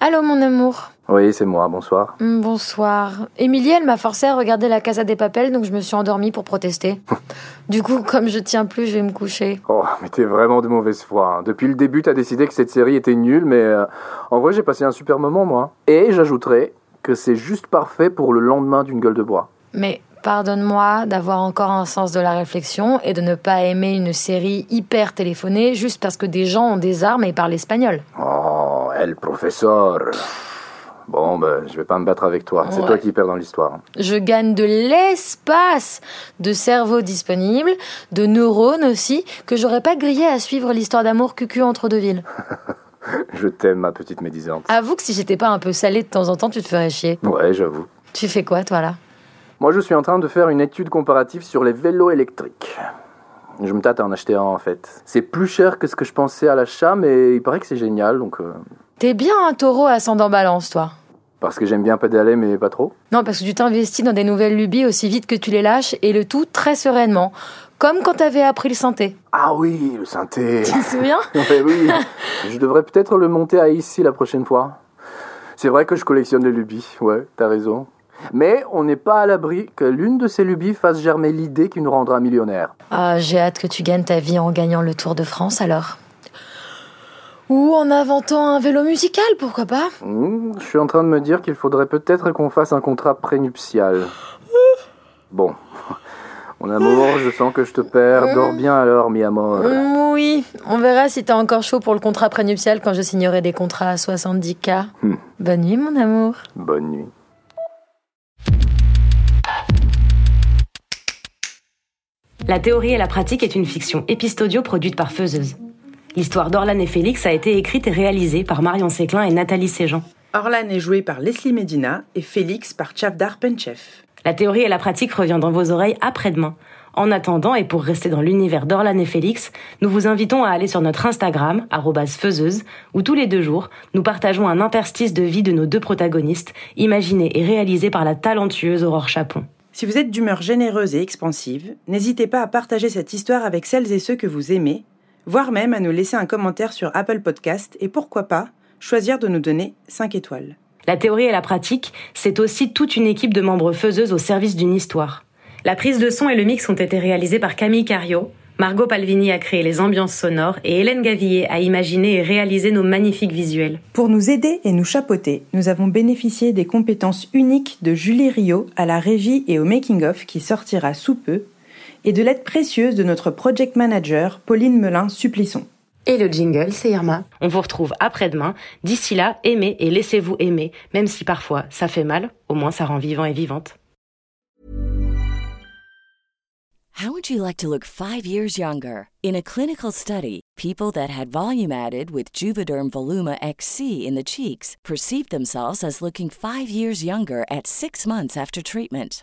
Allô mon amour. Oui, c'est moi, bonsoir. Hmm, bonsoir. Émilie, elle m'a forcé à regarder la Casa des Papels, donc je me suis endormie pour protester. du coup, comme je tiens plus, je vais me coucher. Oh, mais t'es vraiment de mauvaise foi. hein. Depuis le début, t'as décidé que cette série était nulle, mais euh, en vrai, j'ai passé un super moment, moi. Et j'ajouterais que c'est juste parfait pour le lendemain d'une gueule de bois. Mais pardonne-moi d'avoir encore un sens de la réflexion et de ne pas aimer une série hyper téléphonée juste parce que des gens ont des armes et parlent espagnol. Oh, el professeur. Bon, ben, je vais pas me battre avec toi. C'est Ouais. toi qui perds dans l'histoire. Je gagne de l'espace de cerveau disponible, de neurones aussi, que j'aurais pas grillé à suivre l'histoire d'amour cucu entre deux villes. Je t'aime, ma petite médisante. Avoue que si j'étais pas un peu salée de temps en temps, tu te ferais chier. Ouais, j'avoue. Tu fais quoi, toi, là? Moi, je suis en train de faire une étude comparative sur les vélos électriques. Je me tâte à en acheter un, en fait. C'est plus cher que ce que je pensais à l'achat, mais il paraît que c'est génial, donc... euh, T'es bien un taureau ascendant balance, toi. parce que j'aime bien pédaler, mais pas trop. Non, parce que tu t'investis dans des nouvelles lubies aussi vite que tu les lâches, et le tout très sereinement. Comme quand t'avais appris le synthé. Ah oui, le synthé Tu te souviens Ouais, oui, je devrais peut-être le monter à ici la prochaine fois. C'est vrai que je collectionne les lubies, ouais, t'as raison. Mais on n'est pas à l'abri que l'une de ces lubies fasse germer l'idée qui nous rendra millionnaire. Ah, j'ai hâte que tu gagnes ta vie en gagnant le Tour de France, alors. Ou en inventant un vélo musical, pourquoi pas Hmm, je suis en train de me dire qu'il faudrait peut-être qu'on fasse un contrat prénuptial. Bon, mon amour, je sens que je te perds. Dors bien alors, mi amor. Mm, Oui, on verra si t'es encore chaud pour le contrat prénuptial quand je signerai des contrats à 70K. Hmm. Bonne nuit, mon amour. Bonne nuit. La théorie et la pratique est une fiction épistodio produite par Feuzeuse. L'histoire d'Orlan et Félix a été écrite et réalisée par Marion Séclin et Nathalie Séjean. Orlan est joué par Leslie Medina et Félix par Chavdar Penchev. La théorie et la pratique revient dans vos oreilles après-demain. En attendant, et pour rester dans l'univers d'Orlan et Félix, nous vous invitons à aller sur notre Instagram, feuzeuse, où tous les deux jours, nous partageons un interstice de vie de nos deux protagonistes, imaginé et réalisé par la talentueuse Aurore Chapon. Si vous êtes d'humeur généreuse et expansive, n'hésitez pas à partager cette histoire avec celles et ceux que vous aimez, voire même à nous laisser un commentaire sur Apple Podcast et pourquoi pas choisir de nous donner 5 étoiles. La théorie et la pratique, c'est aussi toute une équipe de membres faiseuses au service d'une histoire. La prise de son et le mix ont été réalisés par Camille Cario, Margot Palvini a créé les ambiances sonores et Hélène Gavillet a imaginé et réalisé nos magnifiques visuels. Pour nous aider et nous chapeauter, nous avons bénéficié des compétences uniques de Julie Rio à la régie et au making-of qui sortira sous peu, et de l'aide précieuse de notre project manager Pauline Melin-Supplisson. Et le jingle, c'est Irma. On vous retrouve après-demain. D'ici là, aimez et laissez-vous aimer, même si parfois ça fait mal, au moins ça rend vivant et vivante. How would you like to look five years younger? In a clinical study, people that had volume added with Juvederm Voluma XC in the cheeks perceived themselves as looking five years younger at six months after treatment.